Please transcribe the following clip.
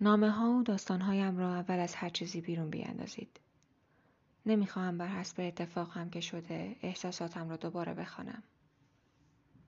نامه ها و داستان هایم را اول از هر چیزی بیرون بیاندازید. نمی‌خواهم بر حسب اتفاق هم که شده احساساتم را دوباره بخوانم.